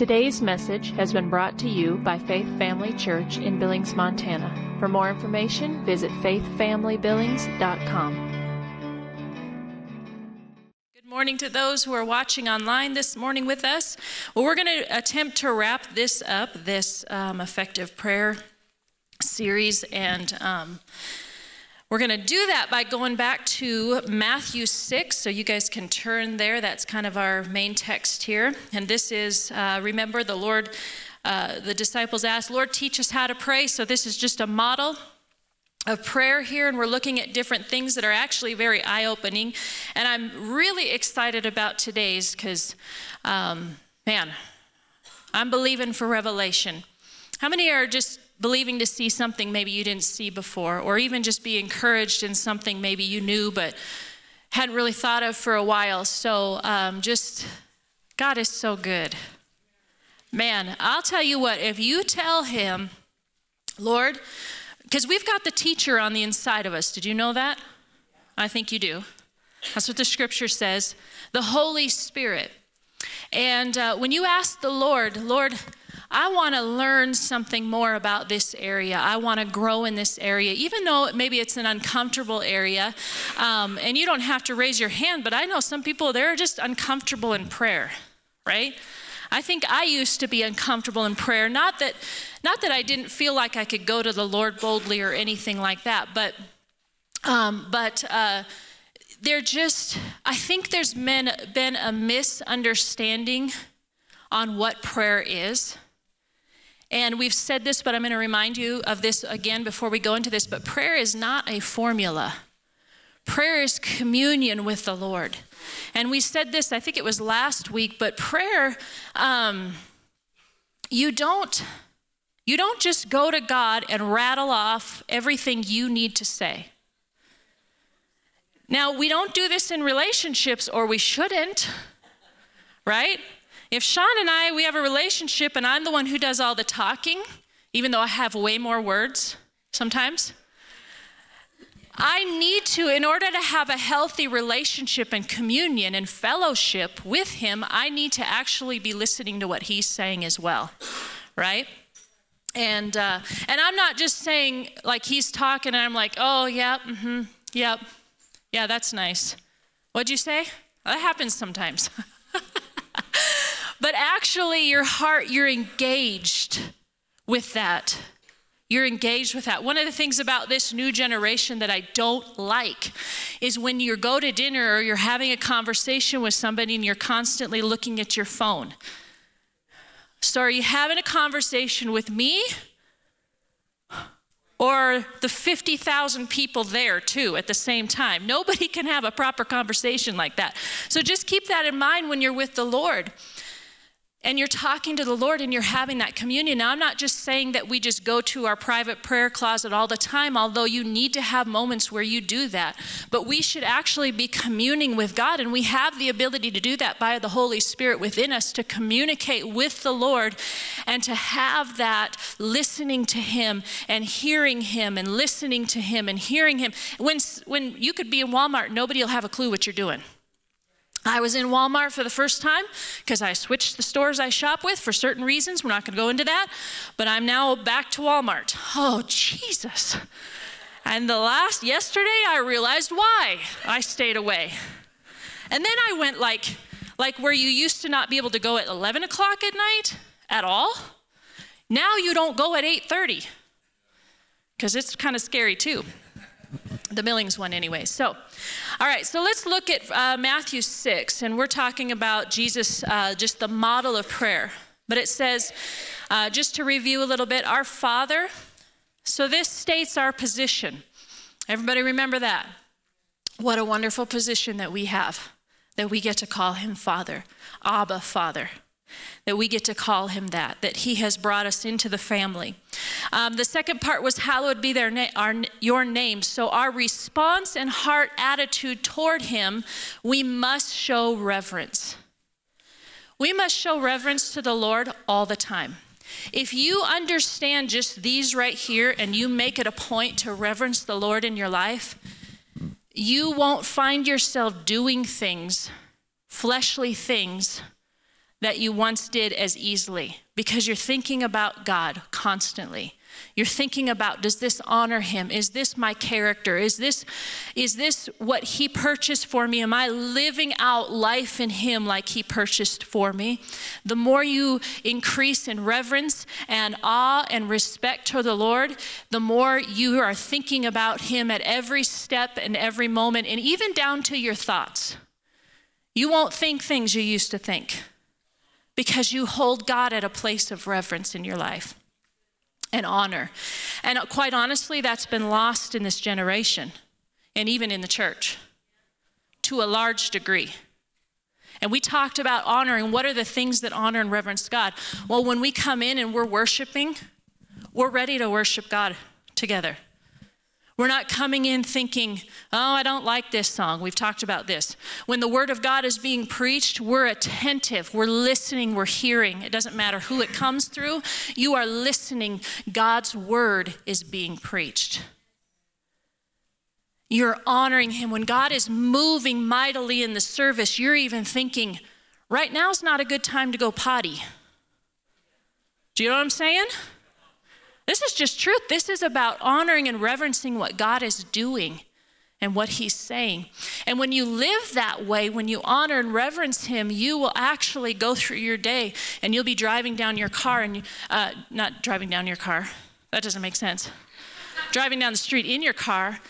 Today's message has been brought to you by Faith Family Church in Billings, Montana. For more information, visit faithfamilybillings.com. Good morning to those who are watching online this morning with us. Well, we're going to attempt to wrap this up, this um, effective prayer series, and um, we're going to do that by going back to Matthew 6. So you guys can turn there. That's kind of our main text here. And this is, uh, remember, the Lord, uh, the disciples asked, Lord, teach us how to pray. So this is just a model of prayer here, and we're looking at different things that are actually very eye opening. And I'm really excited about today's because, um, man, I'm believing for revelation. How many are just believing to see something maybe you didn't see before, or even just be encouraged in something maybe you knew but hadn't really thought of for a while. So um, just, God is so good. Man, I'll tell you what, if you tell Him, Lord, because we've got the teacher on the inside of us. Did you know that? I think you do. That's what the scripture says the Holy Spirit. And uh, when you ask the Lord, Lord, I want to learn something more about this area. I want to grow in this area, even though maybe it's an uncomfortable area. Um, and you don't have to raise your hand, but I know some people, they're just uncomfortable in prayer, right? I think I used to be uncomfortable in prayer. Not that, not that I didn't feel like I could go to the Lord boldly or anything like that, but, um, but uh, there just, I think there's been, been a misunderstanding on what prayer is. And we've said this, but I'm going to remind you of this again before we go into this. But prayer is not a formula, prayer is communion with the Lord. And we said this, I think it was last week, but prayer, um, you don't. You don't just go to God and rattle off everything you need to say. Now, we don't do this in relationships, or we shouldn't, right? If Sean and I, we have a relationship and I'm the one who does all the talking, even though I have way more words sometimes, I need to, in order to have a healthy relationship and communion and fellowship with Him, I need to actually be listening to what He's saying as well, right? And uh, and I'm not just saying like He's talking and I'm like, oh yeah, mm-hmm, yep, yeah, that's nice. What'd you say? That happens sometimes. but actually, your heart, you're engaged with that. You're engaged with that. One of the things about this new generation that I don't like is when you go to dinner or you're having a conversation with somebody and you're constantly looking at your phone. So, are you having a conversation with me or the 50,000 people there too at the same time? Nobody can have a proper conversation like that. So, just keep that in mind when you're with the Lord and you're talking to the Lord and you're having that communion. Now, I'm not just saying that we just go to our private prayer closet all the time, although you need to have moments where you do that. But we should actually be communing with God, and we have the ability to do that by the Holy Spirit within us to communicate with the Lord and to have that listening to Him and hearing Him and listening to Him and hearing Him. When, when you could be in Walmart, nobody will have a clue what you're doing. I was in Walmart for the first time because I switched the stores I shop with for certain reasons. We're not going to go into that. But I'm now back to Walmart. Oh, Jesus. And the last, yesterday, I realized why I stayed away. And then I went like, like where you used to not be able to go at 11 o'clock at night at all. Now you don't go at 8:30 because it's kind of scary too the Billings one, anyway. So, all right, so let's look at uh, Matthew 6, and we're talking about Jesus, uh, just the model of prayer. But it says, uh, just to review a little bit, our Father. So this states our position. Everybody remember that? What a wonderful position that we have, that we get to call him Father, Abba, Father that we get to call him that, that he has brought us into the family. Um, the second part was, Hallowed be their na- our, your name. So, our response and heart attitude toward him, we must show reverence. We must show reverence to the Lord all the time. If you understand just these right here and you make it a point to reverence the Lord in your life, you won't find yourself doing things, fleshly things, that you once did as easily because you're thinking about God constantly. You're thinking about does this honor him? Is this my character? Is this is this what he purchased for me? Am I living out life in him like he purchased for me? The more you increase in reverence and awe and respect to the Lord, the more you are thinking about him at every step and every moment and even down to your thoughts. You won't think things you used to think because you hold God at a place of reverence in your life and honor. And quite honestly, that's been lost in this generation and even in the church to a large degree. And we talked about honoring what are the things that honor and reverence God. Well, when we come in and we're worshiping, we're ready to worship God together. We're not coming in thinking, oh, I don't like this song. We've talked about this. When the Word of God is being preached, we're attentive, we're listening, we're hearing. It doesn't matter who it comes through, you are listening. God's Word is being preached. You're honoring Him. When God is moving mightily in the service, you're even thinking, right now is not a good time to go potty. Do you know what I'm saying? This is just truth. This is about honoring and reverencing what God is doing and what He's saying. And when you live that way, when you honor and reverence Him, you will actually go through your day and you'll be driving down your car and uh, not driving down your car. That doesn't make sense. driving down the street in your car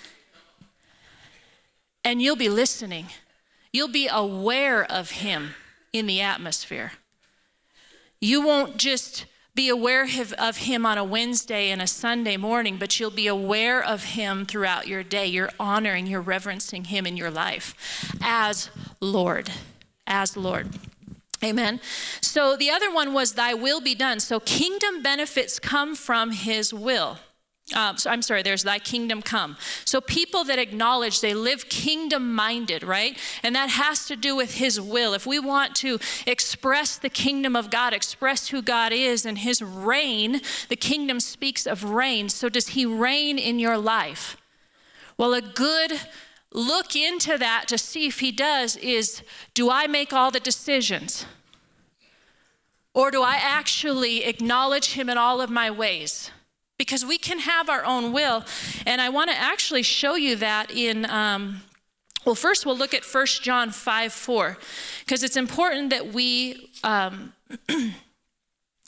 and you'll be listening. You'll be aware of Him in the atmosphere. You won't just be aware of him on a Wednesday and a Sunday morning, but you'll be aware of him throughout your day. You're honoring, you're reverencing him in your life as Lord, as Lord. Amen. So the other one was, Thy will be done. So kingdom benefits come from his will. Uh, so I'm sorry, there's thy kingdom come. So people that acknowledge they live kingdom minded, right? And that has to do with his will. If we want to express the kingdom of God, express who God is and his reign, the kingdom speaks of reign. So does he reign in your life? Well, a good look into that to see if he does is do I make all the decisions? Or do I actually acknowledge him in all of my ways? Because we can have our own will. And I want to actually show you that in. Um, well, first we'll look at 1 John 5 4, because it's important that we um,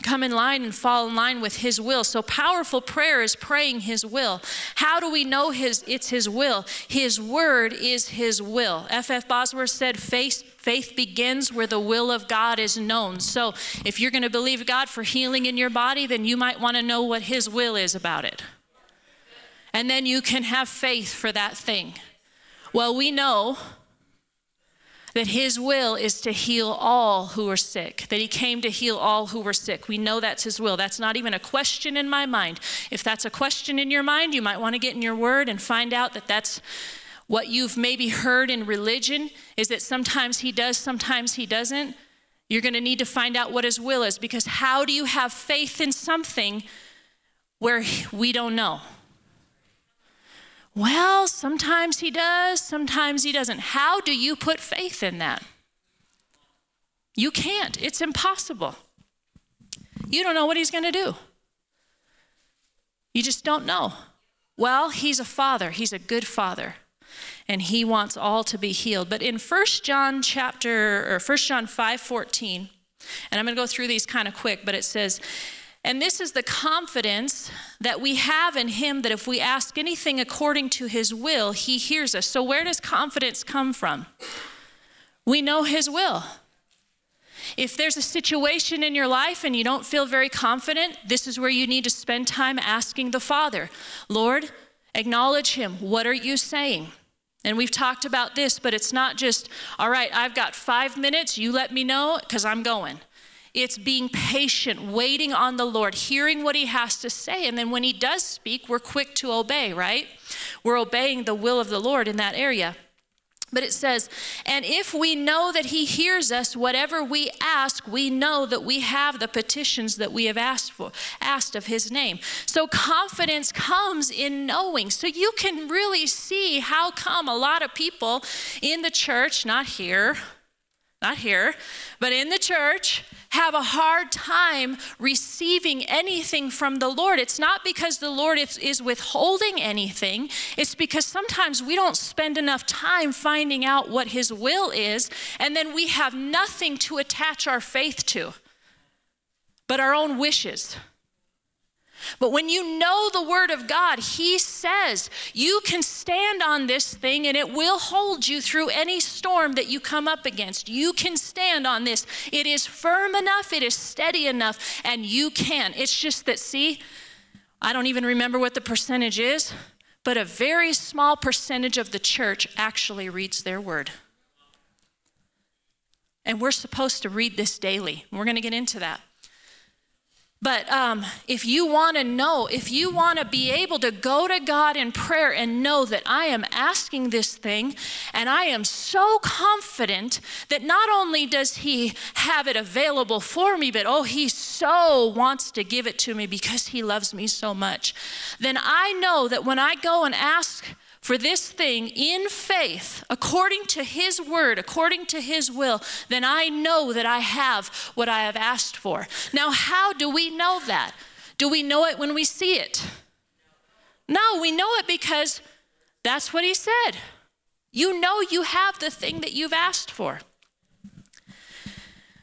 come in line and fall in line with his will. So powerful prayer is praying his will. How do we know his it's his will? His word is his will. F. F. Bosworth said faith Faith begins where the will of God is known. So, if you're going to believe God for healing in your body, then you might want to know what His will is about it. And then you can have faith for that thing. Well, we know that his will is to heal all who are sick, that he came to heal all who were sick. We know that's his will. That's not even a question in my mind. If that's a question in your mind, you might want to get in your word and find out that that's what you've maybe heard in religion is that sometimes he does, sometimes he doesn't. You're going to need to find out what his will is because how do you have faith in something where we don't know? Well, sometimes he does, sometimes he doesn't. How do you put faith in that? You can't, it's impossible. You don't know what he's going to do. You just don't know. Well, he's a father, he's a good father and he wants all to be healed. But in 1 John chapter or 1 John 5:14, and I'm going to go through these kind of quick, but it says, and this is the confidence that we have in him that if we ask anything according to his will, he hears us. So where does confidence come from? We know his will. If there's a situation in your life and you don't feel very confident, this is where you need to spend time asking the Father, Lord, acknowledge him. What are you saying? And we've talked about this, but it's not just, all right, I've got five minutes, you let me know, because I'm going. It's being patient, waiting on the Lord, hearing what He has to say. And then when He does speak, we're quick to obey, right? We're obeying the will of the Lord in that area. But it says, and if we know that he hears us, whatever we ask, we know that we have the petitions that we have asked for, asked of his name. So confidence comes in knowing. So you can really see how come a lot of people in the church, not here, not here, but in the church, have a hard time receiving anything from the Lord. It's not because the Lord is, is, withholding anything, it's because sometimes we don't spend enough time finding out what His will is, and then we have nothing to attach our faith to but our own wishes. But when you know the Word of God, He says you can stand on this thing and it will hold you through any storm that you come up against. You can stand on this. It is firm enough, it is steady enough, and you can. It's just that, see, I don't even remember what the percentage is, but a very small percentage of the church actually reads their Word. And we're supposed to read this daily. We're going to get into that. But um, if you want to know, if you want to be able to go to God in prayer and know that I am asking this thing, and I am so confident that not only does He have it available for me, but oh, He so wants to give it to me because He loves me so much, then I know that when I go and ask for this thing in faith, according to His word, according to His will, then I know that I have what I have asked for. Now, how do we know that? Do we know it when we see it? No, we know it because that's what He said. You know you have the thing that you've asked for.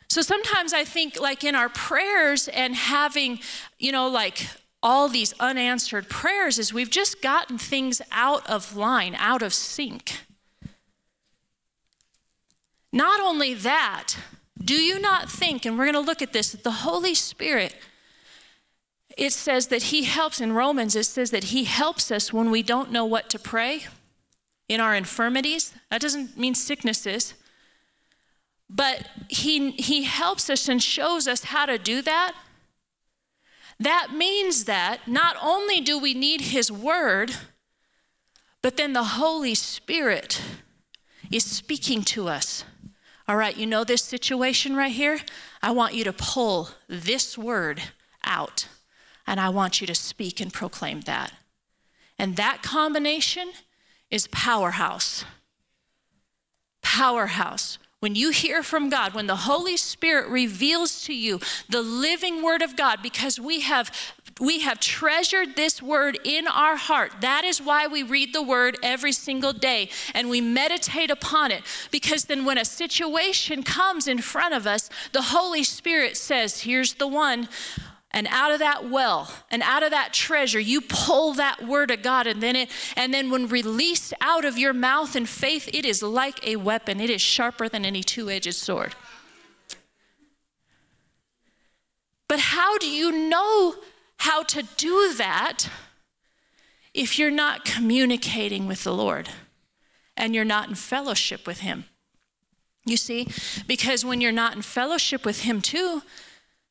So sometimes I think, like in our prayers and having, you know, like all these unanswered prayers is we've just gotten things out of line, out of sync. Not only that, do you not think, and we're going to look at this, that the Holy Spirit, it says that He helps, in Romans, it says that He helps us when we don't know what to pray in our infirmities. That doesn't mean sicknesses, but He, he helps us and shows us how to do that that means that not only do we need His Word, but then the Holy Spirit is speaking to us. All right, you know this situation right here? I want you to pull this word out, and I want you to speak and proclaim that. And that combination is powerhouse. Powerhouse. When you hear from God, when the Holy Spirit reveals to you the living word of God, because we have we have treasured this word in our heart. That is why we read the word every single day and we meditate upon it. Because then, when a situation comes in front of us, the Holy Spirit says, Here's the one. And out of that well and out of that treasure, you pull that word of God, and then it, and then when released out of your mouth in faith, it is like a weapon. It is sharper than any two-edged sword. But how do you know how to do that if you're not communicating with the Lord and you're not in fellowship with Him? You see, because when you're not in fellowship with Him too,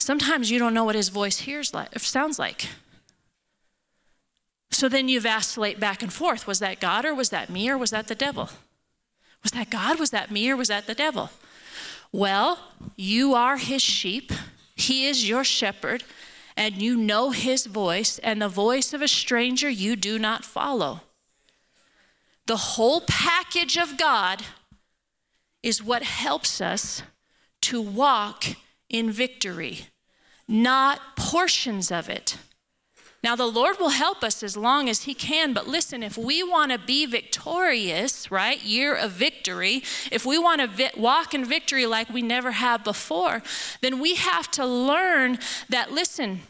Sometimes you don't know what his voice hears like, sounds like. So then you vacillate back and forth. Was that God or was that me or was that the devil? Was that God? Was that me or was that the devil? Well, you are his sheep. He is your shepherd, and you know his voice, and the voice of a stranger you do not follow. The whole package of God is what helps us to walk in victory, not portions of it. Now, the Lord will help us as long as He can, but listen, if we want to be victorious, right, year of victory, if we want to vi- walk in victory like we never have before, then we have to learn that, listen,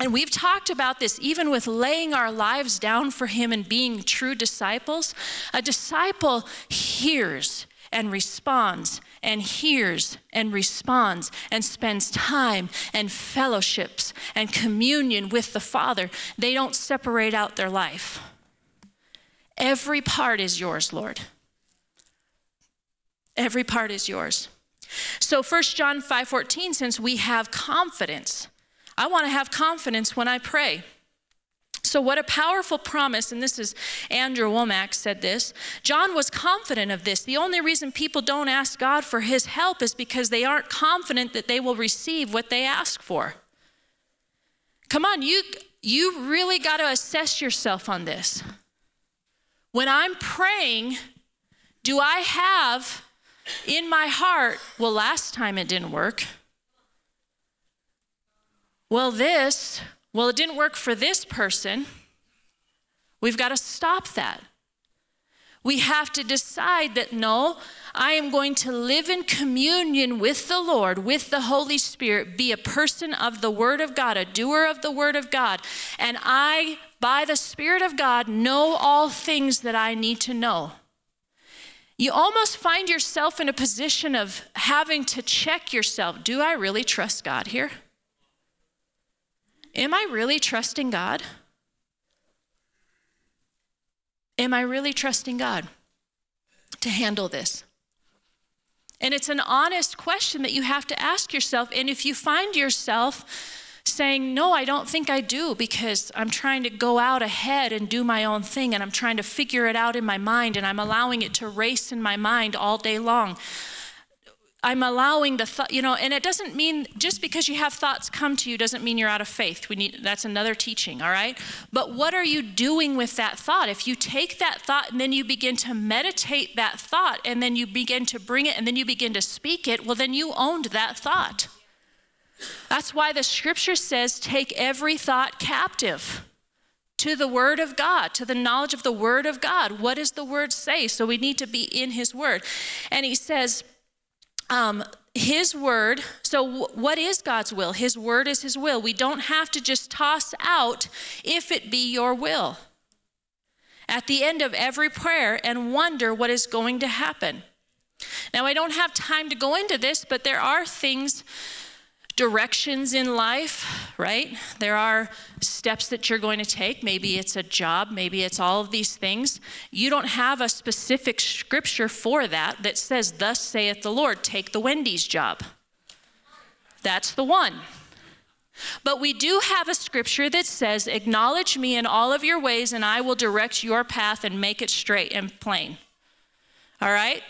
and we've talked about this even with laying our lives down for Him and being true disciples. A disciple hears and responds and hears and responds and spends time and fellowships and communion with the Father, they don't separate out their life. Every part is yours, Lord. Every part is yours. So 1 John 5:14 since we have confidence. I want to have confidence when I pray. So, what a powerful promise, and this is Andrew Wommack said this. John was confident of this. The only reason people don't ask God for his help is because they aren't confident that they will receive what they ask for. Come on, you, you really got to assess yourself on this. When I'm praying, do I have in my heart, well, last time it didn't work. Well, this, well, it didn't work for this person. We've got to stop that. We have to decide that no, I am going to live in communion with the Lord, with the Holy Spirit, be a person of the Word of God, a doer of the Word of God. And I, by the Spirit of God, know all things that I need to know. You almost find yourself in a position of having to check yourself do I really trust God here? Am I really trusting God? Am I really trusting God to handle this? And it's an honest question that you have to ask yourself. And if you find yourself saying, No, I don't think I do, because I'm trying to go out ahead and do my own thing, and I'm trying to figure it out in my mind, and I'm allowing it to race in my mind all day long. I'm allowing the thought, you know, and it doesn't mean just because you have thoughts come to you doesn't mean you're out of faith. We need that's another teaching, all right? But what are you doing with that thought? If you take that thought and then you begin to meditate that thought and then you begin to bring it and then you begin to speak it, well then you owned that thought. That's why the scripture says take every thought captive to the Word of God, to the knowledge of the Word of God. What does the Word say? So we need to be in His Word. And He says, um, his word, so w- what is God's will? His word is His will. We don't have to just toss out, if it be your will, at the end of every prayer and wonder what is going to happen. Now, I don't have time to go into this, but there are things directions in life, right? There are steps that you're going to take. Maybe it's a job, maybe it's all of these things. You don't have a specific scripture for that that says, Thus saith the Lord, take the Wendy's job. That's the one. But we do have a scripture that says, Acknowledge me in all of your ways, and I will direct your path and make it straight and plain. All right?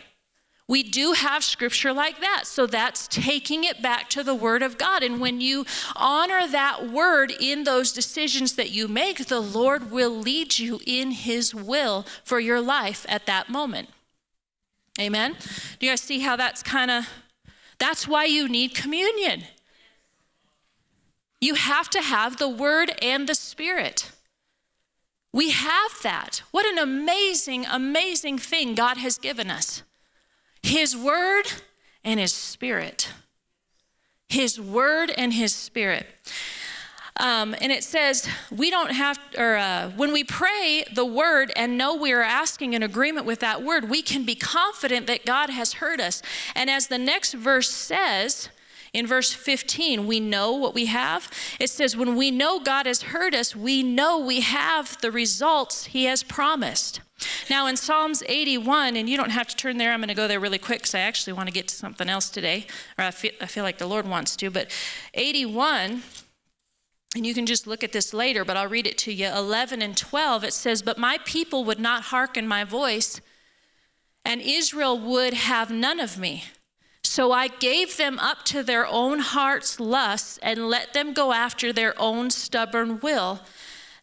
We do have scripture like that. So that's taking it back to the Word of God. And when you honor that Word in those decisions that you make, the Lord will lead you in His will for your life at that moment. Amen? Do you guys see how that's kind of, that's why you need communion. You have to have the Word and the Spirit. We have that. What an amazing, amazing thing God has given us. His word and His spirit. His word and His spirit. Um, and it says, we don't have, or uh, when we pray the word and know we are asking in agreement with that word, we can be confident that God has heard us. And as the next verse says, in verse 15, we know what we have. It says, when we know God has heard us, we know we have the results He has promised. Now, in Psalms 81, and you don't have to turn there, I'm going to go there really quick because I actually want to get to something else today, or I feel, I feel like the Lord wants to. But 81, and you can just look at this later, but I'll read it to you. 11 and 12, it says, But my people would not hearken my voice, and Israel would have none of me. So I gave them up to their own heart's lusts and let them go after their own stubborn will,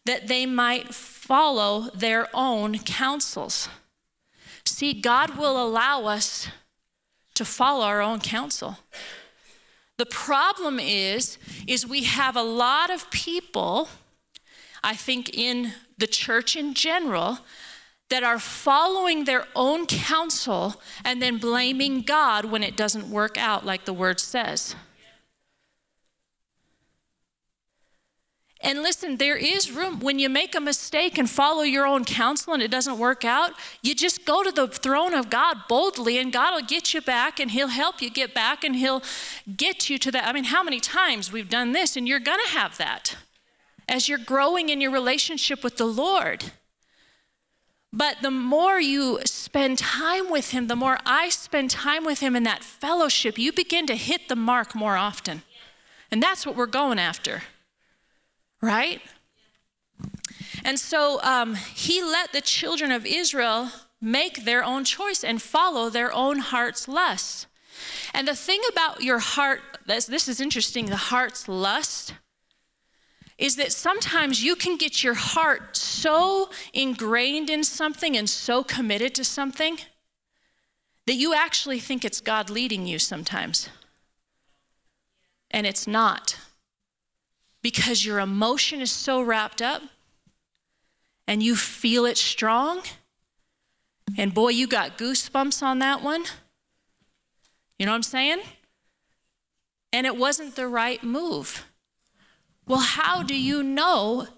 that they might follow their own counsels. See, God will allow us to follow our own counsel. The problem is is we have a lot of people I think in the church in general that are following their own counsel and then blaming God when it doesn't work out like the word says. And listen, there is room when you make a mistake and follow your own counsel and it doesn't work out, you just go to the throne of God boldly and God will get you back and He'll help you get back and He'll get you to that. I mean, how many times we've done this and you're going to have that as you're growing in your relationship with the Lord. But the more you spend time with Him, the more I spend time with Him in that fellowship, you begin to hit the mark more often. And that's what we're going after right? And so um, he let the children of Israel make their own choice and follow their own heart's lust. And the thing about your heart, this, this is interesting, the heart's lust, is that sometimes you can get your heart so ingrained in something and so committed to something that you actually think it's God leading you sometimes. And it's not. Because your emotion is so wrapped up and you feel it strong. And boy, you got goosebumps on that one. You know what I'm saying? And it wasn't the right move. Well, how do you know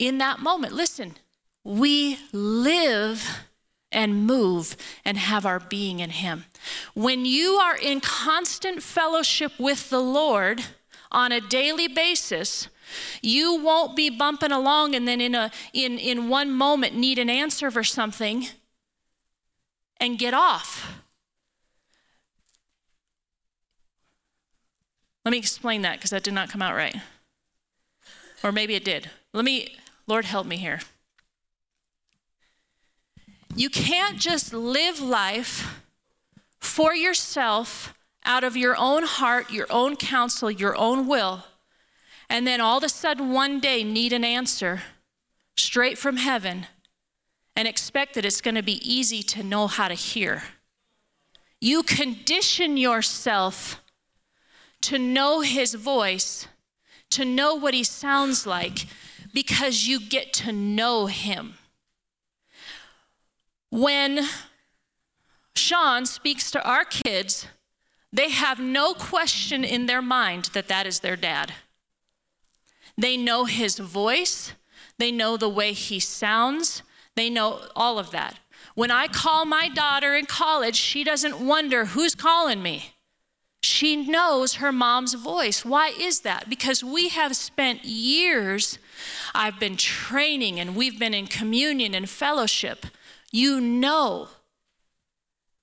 in that moment? Listen, we live and move and have our being in Him. When you are in constant fellowship with the Lord on a daily basis, you won't be bumping along and then in, a, in, in one moment need an answer for something and get off. Let me explain that because that did not come out right. Or maybe it did. Let me, Lord, help me here. You can't just live life for yourself out of your own heart, your own counsel, your own will, and then all of a sudden one day need an answer straight from heaven and expect that it's going to be easy to know how to hear. You condition yourself to know his voice, to know what he sounds like, because you get to know him. When Sean speaks to our kids, they have no question in their mind that that is their dad. They know his voice, they know the way he sounds, they know all of that. When I call my daughter in college, she doesn't wonder who's calling me. She knows her mom's voice. Why is that? Because we have spent years, I've been training and we've been in communion and fellowship you know.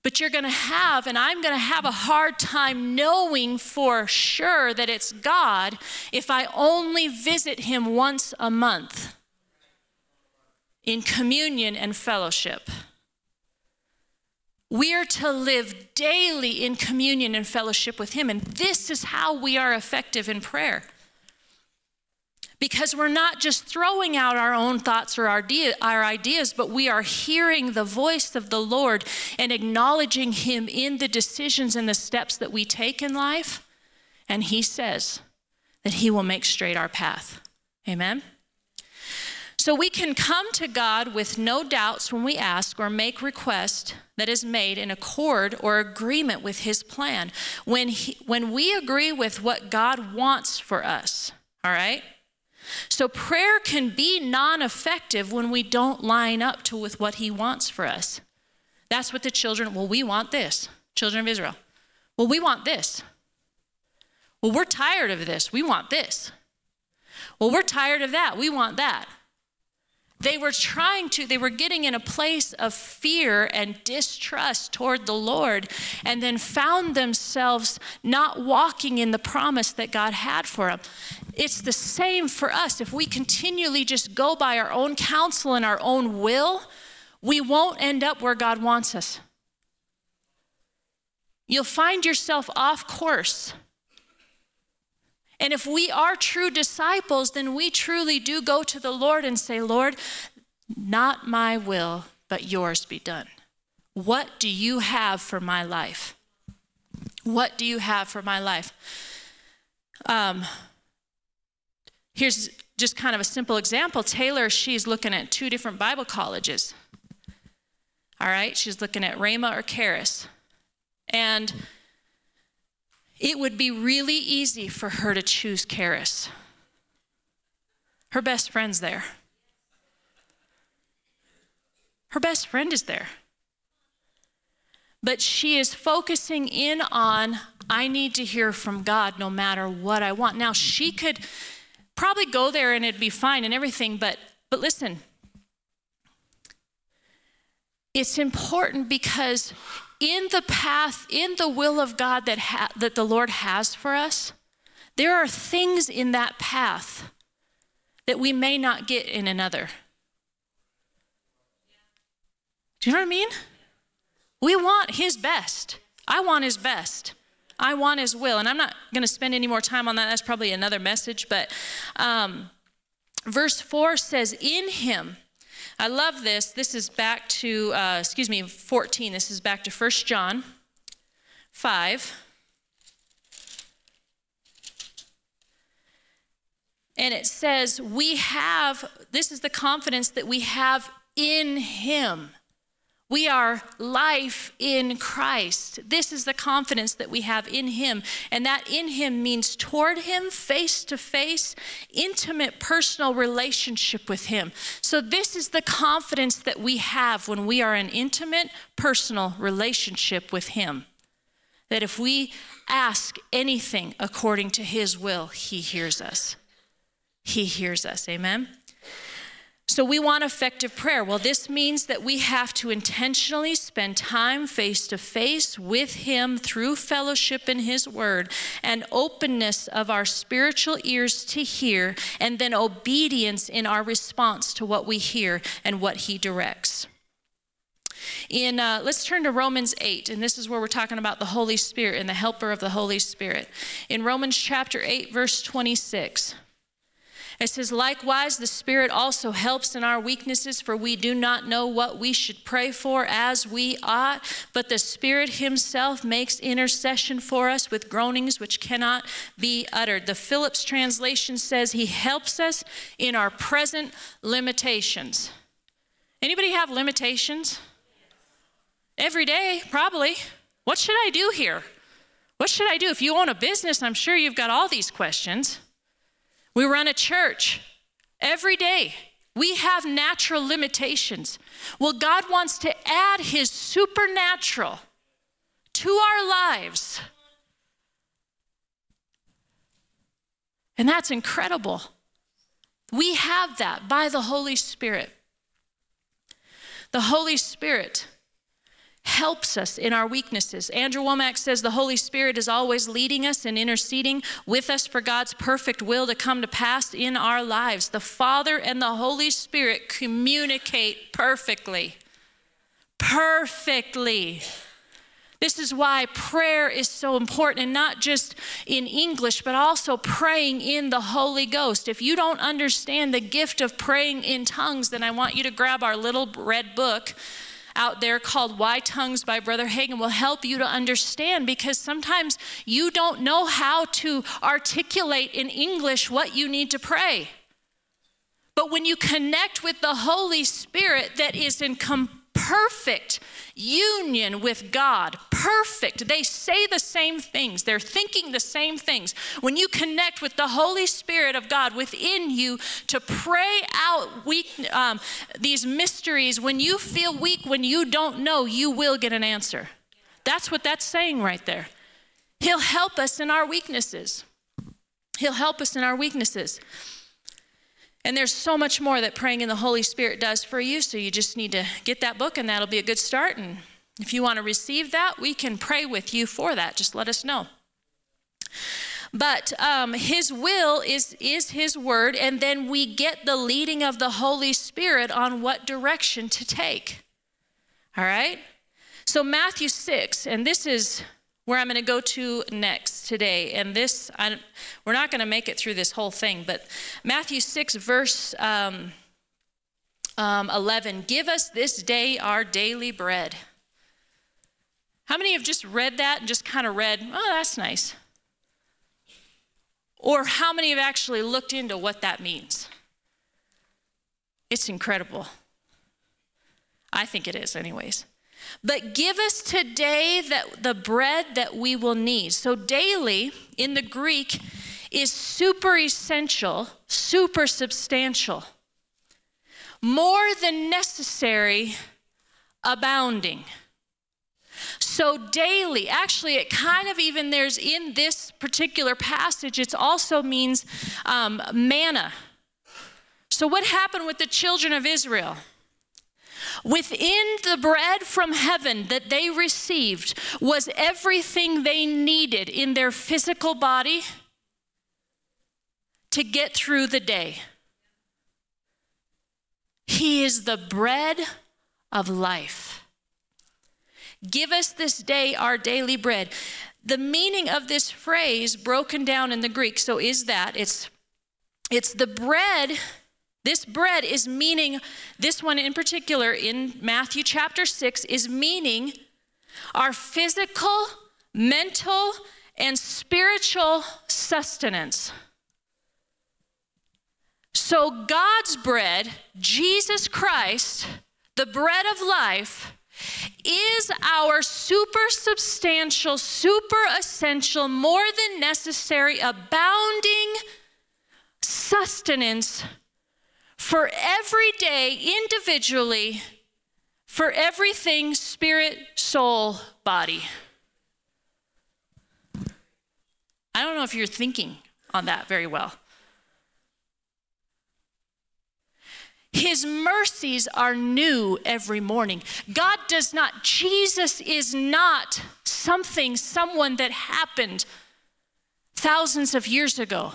But you're going to have, and I'm going to have a hard time knowing for sure that it's God if I only visit Him once a month in communion and fellowship. We are to live daily in communion and fellowship with Him, and this is how we are effective in prayer because we're not just throwing out our own thoughts or our, ideas, but we are hearing the voice of the Lord and acknowledging Him in the decisions and the steps that we take in life. And He says that He will make straight our path. Amen? So we can come to God with no doubts when we ask or make request that is made in accord or agreement with his plan. When he, when we agree with what God wants for us, all right? So prayer can be non-effective when we don't line up to with what he wants for us. That's what the children, well, we want this. Children of Israel. Well, we want this. Well, we're tired of this. We want this. Well, we're tired of that. We want that. They were trying to, they were getting in a place of fear and distrust toward the Lord, and then found themselves not walking in the promise that God had for them. It's the same for us. If we continually just go by our own counsel and our own will, we won't end up where God wants us. You'll find yourself off course. And if we are true disciples, then we truly do go to the Lord and say, Lord, not my will, but yours be done. What do you have for my life? What do you have for my life? Um, here's just kind of a simple example. Taylor, she's looking at two different Bible colleges. All right, she's looking at Rhema or Charis. And it would be really easy for her to choose Charis. Her best friend's there. Her best friend is there. But she is focusing in on, I need to hear from God no matter what I want. Now, she could probably go there and it'd be fine and everything, but, but listen, it's important because in the path, in the will of God that, ha- that the Lord has for us, there are things in that path that we may not get in another. Do you know what I mean? We want His best. I want His best. I want His will. And I'm not going to spend any more time on that. That's probably another message. But um, verse 4 says, In Him I love this. This is back to, uh, excuse me, 14. This is back to 1 John 5. And it says, We have, this is the confidence that we have in Him. We are life in Christ. This is the confidence that we have in Him. And that in Him means toward Him, face to face, intimate personal relationship with Him. So, this is the confidence that we have when we are in intimate personal relationship with Him. That if we ask anything according to His will, He hears us. He hears us. Amen. So, we want effective prayer. Well, this means that we have to intentionally spend time face to face with Him through fellowship in His Word and openness of our spiritual ears to hear, and then obedience in our response to what we hear and what He directs. In, uh, let's turn to Romans 8, and this is where we're talking about the Holy Spirit and the helper of the Holy Spirit. In Romans chapter 8, verse 26. It says, Likewise, the Spirit also helps in our weaknesses, for we do not know what we should pray for as we ought, but the Spirit Himself makes intercession for us with groanings which cannot be uttered. The Phillips translation says, He helps us in our present limitations. Anybody have limitations? Every day, probably. What should I do here? What should I do? If you own a business, I'm sure you've got all these questions. We run a church every day. We have natural limitations. Well, God wants to add His supernatural to our lives. And that's incredible. We have that by the Holy Spirit. The Holy Spirit helps us in our weaknesses. Andrew Wommack says the Holy Spirit is always leading us and interceding with us for God's perfect will to come to pass in our lives. The Father and the Holy Spirit communicate perfectly. Perfectly. This is why prayer is so important, and not just in English, but also praying in the Holy Ghost. If you don't understand the gift of praying in tongues, then I want you to grab our little red book out there called Why Tongues by Brother Hagin will help you to understand because sometimes you don't know how to articulate in English what you need to pray. But when you connect with the Holy Spirit that is in perfect union with God. Perfect. They say the same things, they're thinking the same things. When you connect with the Holy Spirit of God within you to pray out weak, um, these mysteries, when you feel weak, when you don't know, you will get an answer. That's what that's saying right there. He'll help us in our weaknesses. He'll help us in our weaknesses. And there's so much more that praying in the Holy Spirit does for you, so you just need to get that book, and that'll be a good start. And if you want to receive that, we can pray with you for that. Just let us know. But um, His will is, is His word, and then we get the leading of the Holy Spirit on what direction to take. All right? So, Matthew 6, and this is where I'm going to go to next today. And this, I, we're not going to make it through this whole thing, but Matthew 6, verse um, um, 11 Give us this day our daily bread. How many have just read that and just kind of read, oh, that's nice? Or how many have actually looked into what that means? It's incredible. I think it is, anyways. But give us today that the bread that we will need. So daily in the Greek is super essential, super substantial. More than necessary, abounding. So daily, actually, it kind of even there's in this particular passage, it also means um, manna. So, what happened with the children of Israel? Within the bread from heaven that they received was everything they needed in their physical body to get through the day. He is the bread of life. Give us this day our daily bread. The meaning of this phrase broken down in the Greek, so is that it's it's the bread This bread is meaning, this one in particular in Matthew chapter 6 is meaning our physical, mental, and spiritual sustenance. So, God's bread, Jesus Christ, the bread of life, is our super substantial, super essential, more than necessary, abounding sustenance for every day individually, for everything spirit, soul, body. I don't know if you're thinking on that very well. His mercies are new every morning. God does not, Jesus is not something, someone that happened thousands of years ago.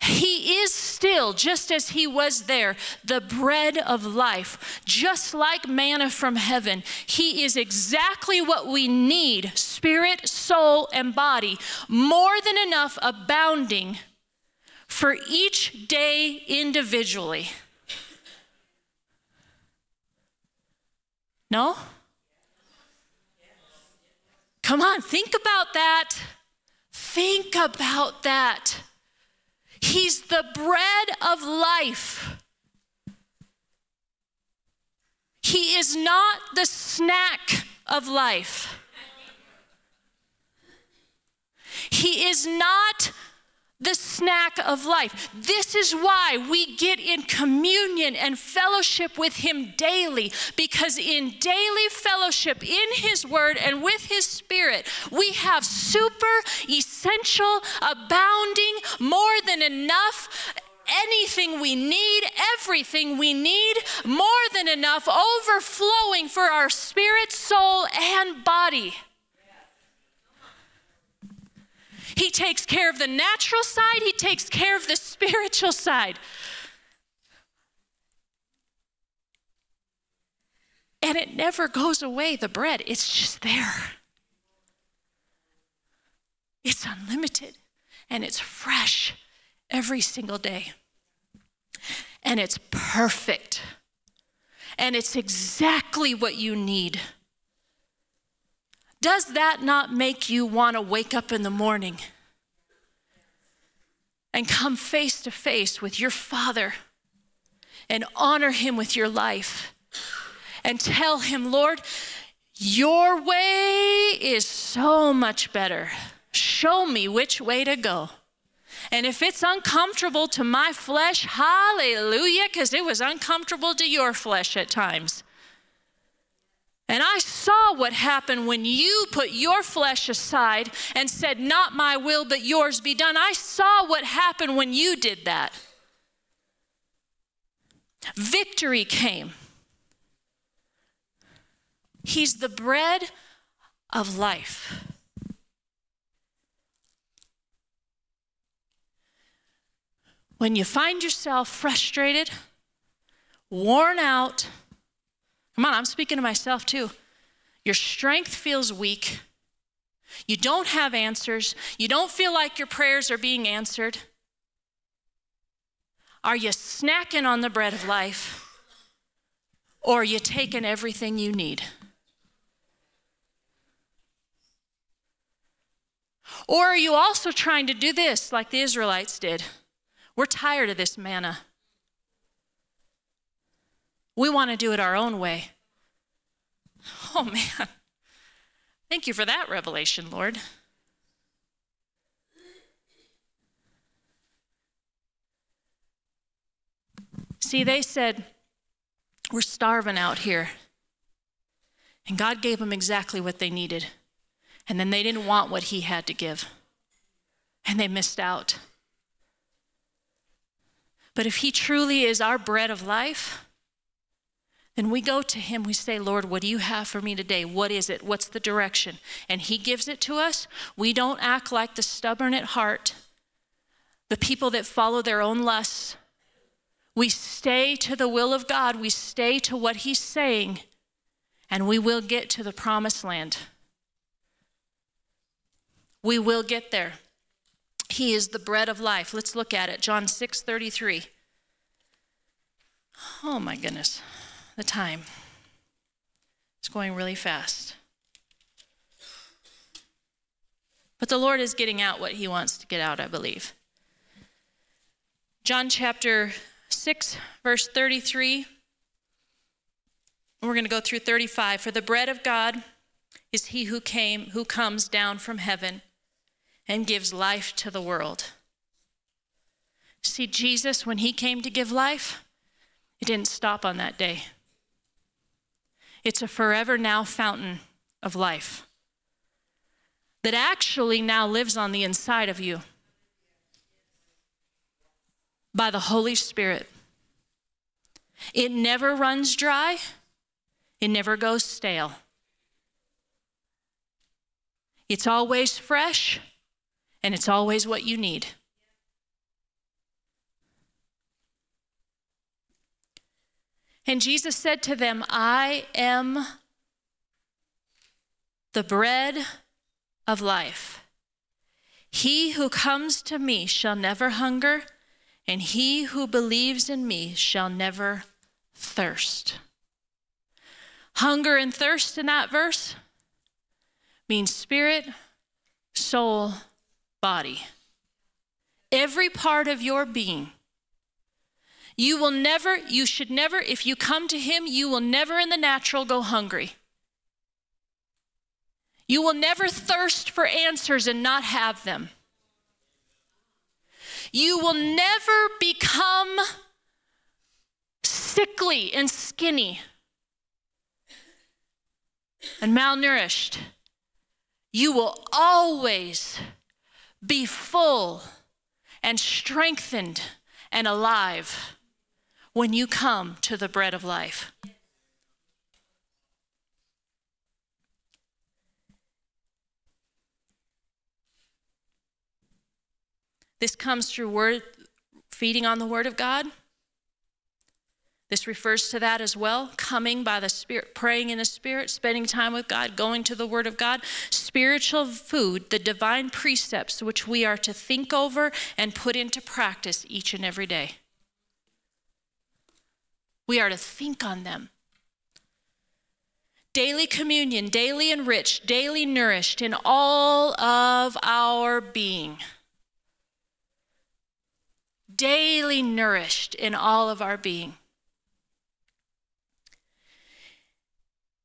He is still, just as he was there, the bread of life, just like manna from heaven. He is exactly what we need spirit, soul, and body, more than enough, abounding for each day individually. No? Come on, think about that. Think about that. He's the bread of life. He is not the snack of life. He is not the snack of life. This is why we get in communion and fellowship with Him daily, because in daily fellowship in His Word and with His Spirit, we have super essential, abounding, more than enough anything we need, everything we need, more than enough, overflowing for our spirit, soul, and body. He takes care of the natural side, He takes care of the spiritual side. And it never goes away, the bread, it's just there. It's unlimited and it's fresh every single day. And it's perfect. And it's exactly what you need. Does that not make you want to wake up in the morning and come face to face with your Father and honor Him with your life and tell Him, Lord, your way is so much better. Show me which way to go. And if it's uncomfortable to my flesh, hallelujah, because it was uncomfortable to your flesh at times. And I saw what happened when you put your flesh aside and said, Not my will, but yours be done. I saw what happened when you did that. Victory came. He's the bread of life. When you find yourself frustrated, worn out, Come on, I'm speaking to myself too. Your strength feels weak. You don't have answers. You don't feel like your prayers are being answered. Are you snacking on the bread of life? Or are you taking everything you need? Or are you also trying to do this like the Israelites did? We're tired of this manna. We want to do it our own way. Oh, man. Thank you for that revelation, Lord. See, they said, We're starving out here. And God gave them exactly what they needed. And then they didn't want what He had to give. And they missed out. But if He truly is our bread of life, then we go to Him, we say, Lord, what do you have for me today? What is it? What's the direction? And He gives it to us. We don't act like the stubborn at heart, the people that follow their own lusts. We stay to the will of God, we stay to what He's saying, and we will get to the promised land. We will get there. He is the bread of life. Let's look at it. John 6 33. Oh my goodness, the time. It's going really fast. But the Lord is getting out what He wants to get out, I believe. John chapter 6, verse 33. We're going to go through 35. For the bread of God is he who came, who comes down from heaven and gives life to the world. See, Jesus, when he came to give life, it didn't stop on that day. It's a forever now fountain of life that actually now lives on the inside of you by the Holy Spirit. It never runs dry, it never goes stale. It's always fresh, and it's always what you need. And Jesus said to them, I am the bread of life. He who comes to me shall never hunger, and he who believes in me shall never thirst. Hunger and thirst in that verse means spirit, soul, body. Every part of your being. You will never, you should never, if you come to Him, you will never in the natural go hungry. You will never thirst for answers and not have them. You will never become sickly and skinny and malnourished. You will always be full and strengthened and alive when you come to the bread of life. This comes through word feeding on the word of God. This refers to that as well coming by the Spirit, praying in the Spirit, spending time with God, going to the Word of God. Spiritual food, the divine precepts which we are to think over and put into practice each and every day. We are to think on them. Daily communion, daily enriched, daily nourished in all of our being daily nourished in all of our being.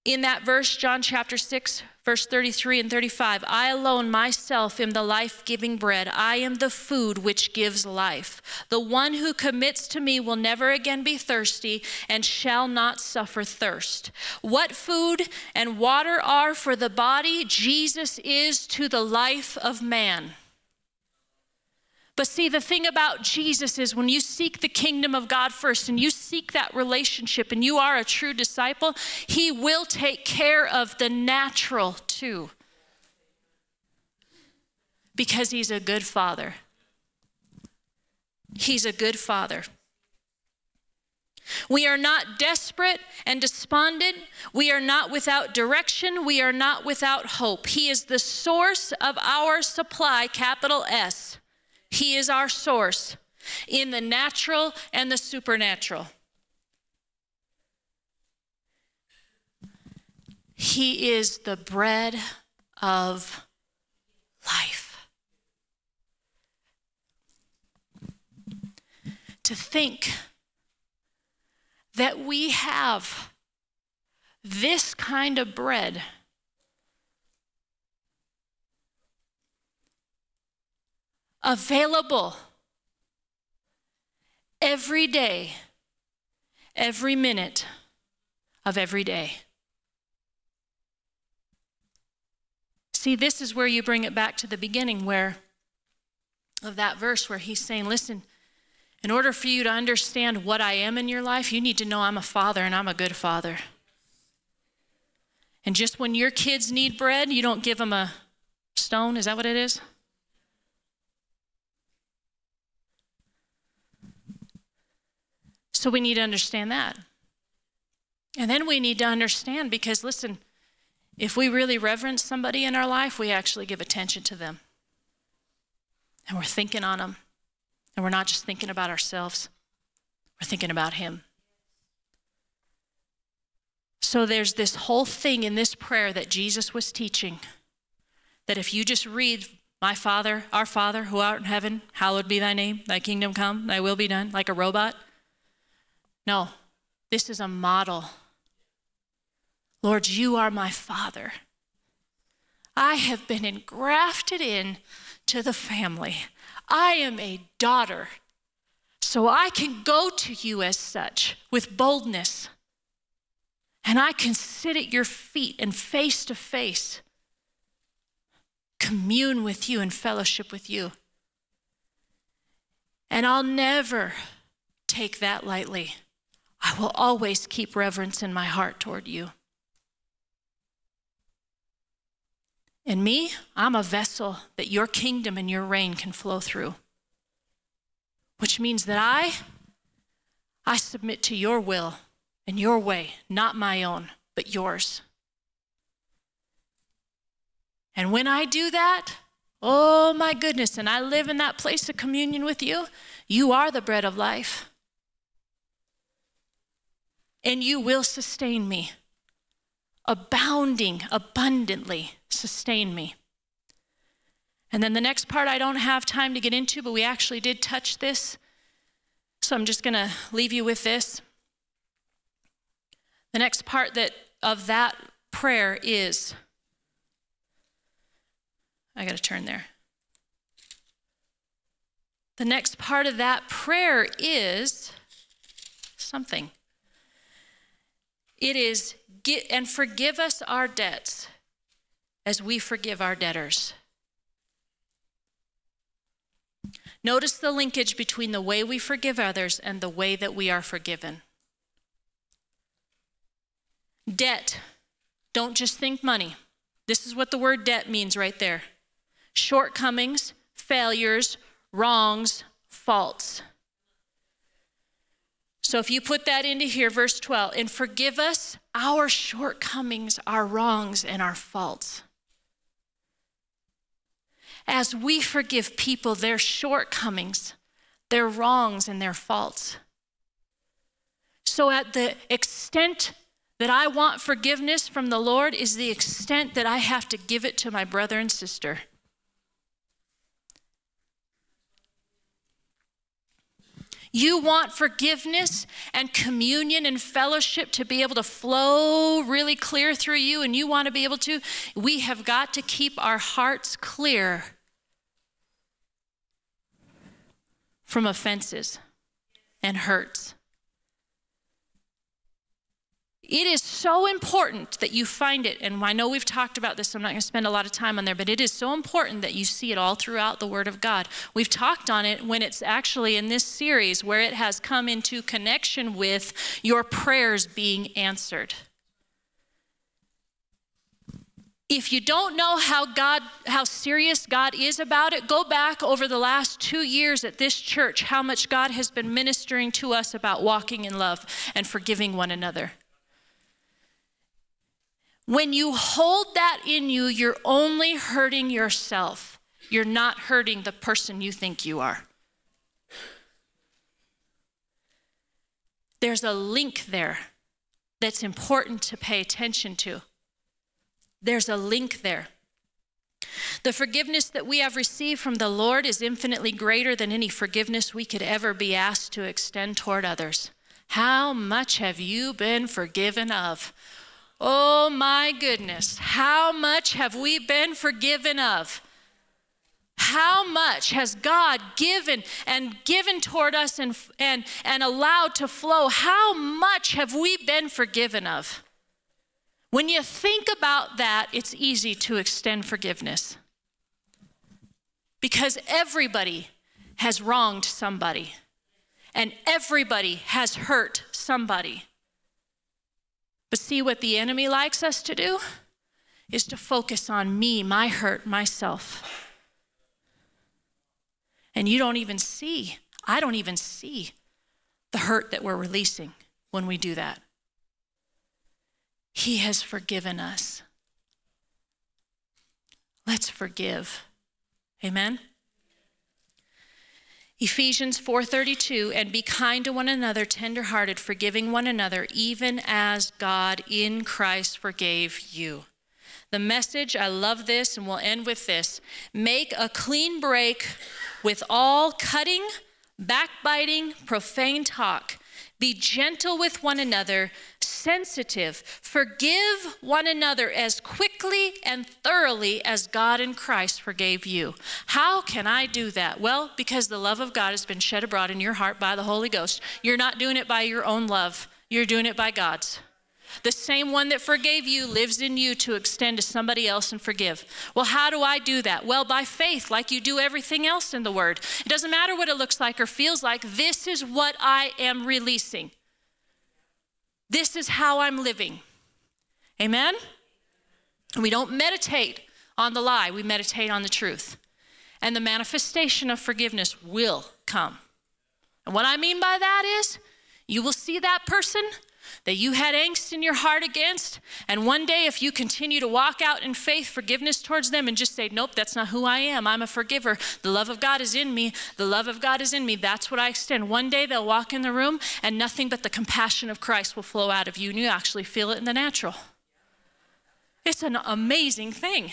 In that verse, John chapter 6, verse 33 and 35, I alone myself am the life giving bread. I am the food which gives life. The one who commits to me will never again be thirsty and shall not suffer thirst. What food and water are for the body, Jesus is to the life of man. But see, the thing about Jesus is when you seek the kingdom of God first and you seek that relationship and you are a true disciple, He will take care of the natural too. Because He's a good Father. He's a good Father. We are not desperate and despondent. We are not without direction. We are not without hope. He is the source of our supply, capital S. He is our source in the natural and the supernatural. He is the bread of life. To think that we have this kind of bread available every day, every minute of every day. See, this is where you bring it back to the beginning where of that verse where he's saying, listen, in order for you to understand what I am in your life, you need to know I'm a father and I'm a good father. And just when your kids need bread, you don't give them a stone. Is that what it is? So we need to understand that. And then we need to understand because, listen, if we really reverence somebody in our life, we actually give attention to them. And we're thinking on them. And we're not just thinking about ourselves, we're thinking about Him. So there's this whole thing in this prayer that Jesus was teaching that if you just read, My Father, our Father, who art in heaven, hallowed be thy name, thy kingdom come, thy will be done, like a robot. No, this is a model. Lord, you are my Father. I have been engrafted in to the family. I am a daughter. So I can go to you as such with boldness. And I can sit at your feet and face to face commune with you and fellowship with you. And I'll never take that lightly. I will always keep reverence in my heart toward you. And me, I'm a vessel that your kingdom and your reign can flow through. Which means that I I submit to your will and your way, not my own, but yours. And when I do that, oh my goodness, and I live in that place of communion with you, you are the bread of life. And you will sustain me, abounding, abundantly sustain me. And then the next part I don't have time to get into, but we actually did touch this. So I'm just going to leave you with this. The next part that of that prayer is I got to turn there. The next part of that prayer is something. It is get and forgive us our debts as we forgive our debtors. Notice the linkage between the way we forgive others and the way that we are forgiven. Debt. Don't just think money. This is what the word debt means right there shortcomings, failures, wrongs, faults. So if you put that into here, verse 12, and forgive us our shortcomings, our wrongs, and our faults. As we forgive people their shortcomings, their wrongs, and their faults. So, at the extent that I want forgiveness from the Lord, is the extent that I have to give it to my brother and sister. You want forgiveness and communion and fellowship to be able to flow really clear through you, and you want to be able to. We have got to keep our hearts clear from offenses and hurts. It is so important that you find it, and I know we've talked about this, so I'm not going to spend a lot of time on there, but it is so important that you see it all throughout the Word of God. We've talked on it when it's actually in this series where it has come into connection with your prayers being answered. If you don't know how God how serious God is about it, go back over the last 2 years at this church how much God has been ministering to us about walking in love and forgiving one another. When you hold that in you, you're only hurting yourself. You're not hurting the person you think you are. There's a link there that's important to pay attention to. There's a link there. The forgiveness that we have received from the Lord is infinitely greater than any forgiveness we could ever be asked to extend toward others. How much have you been forgiven of? Oh my goodness, how much have we been forgiven of? How much has God given and given toward us and, and, and allowed to flow? How much have we been forgiven of? When you think about that, it's easy to extend forgiveness. Because everybody has wronged somebody, and everybody has hurt somebody. But see what the enemy likes us to do is to focus on me, my hurt, myself. And you don't even see, I don't even see the hurt that we're releasing when we do that. He has forgiven us. Let's forgive. Amen? Ephesians 4:32 and be kind to one another tenderhearted forgiving one another even as God in Christ forgave you. The message, I love this and we'll end with this. Make a clean break with all cutting, backbiting, profane talk. Be gentle with one another, sensitive. Forgive one another as quickly and thoroughly as God in Christ forgave you. How can I do that? Well, because the love of God has been shed abroad in your heart by the Holy Ghost. You're not doing it by your own love, you're doing it by God's. The same one that forgave you lives in you to extend to somebody else and forgive. Well, how do I do that? Well, by faith, like you do everything else in the Word. It doesn't matter what it looks like or feels like, this is what I am releasing. This is how I'm living. Amen? We don't meditate on the lie, we meditate on the truth. And the manifestation of forgiveness will come. And what I mean by that is, you will see that person that you had angst in your heart against. And one day, if you continue to walk out in faith, forgiveness towards them, and just say, Nope, that's not who I am. I'm a forgiver. The love of God is in me. The love of God is in me. That's what I extend. One day, they'll walk in the room, and nothing but the compassion of Christ will flow out of you, and you actually feel it in the natural. It's an amazing thing.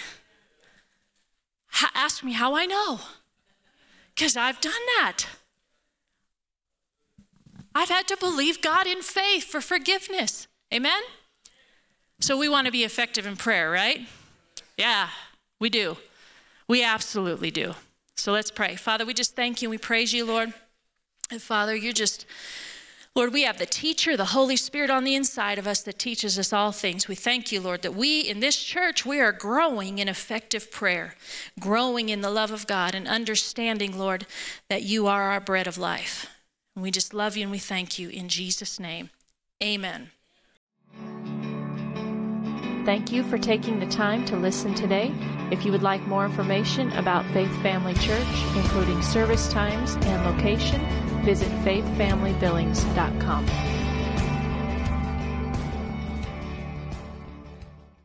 ask me how I know, because I've done that. I've had to believe God in faith for forgiveness. Amen? So we want to be effective in prayer, right? Yeah, we do. We absolutely do. So let's pray. Father, we just thank you and we praise you, Lord. And Father, you're just, Lord, we have the teacher, the Holy Spirit on the inside of us that teaches us all things. We thank you, Lord, that we in this church, we are growing in effective prayer, growing in the love of God, and understanding, Lord, that you are our bread of life. And we just love you and we thank you in Jesus' name. Amen. Thank you for taking the time to listen today. If you would like more information about Faith Family Church, including service times and location, visit faithfamilybillings.com.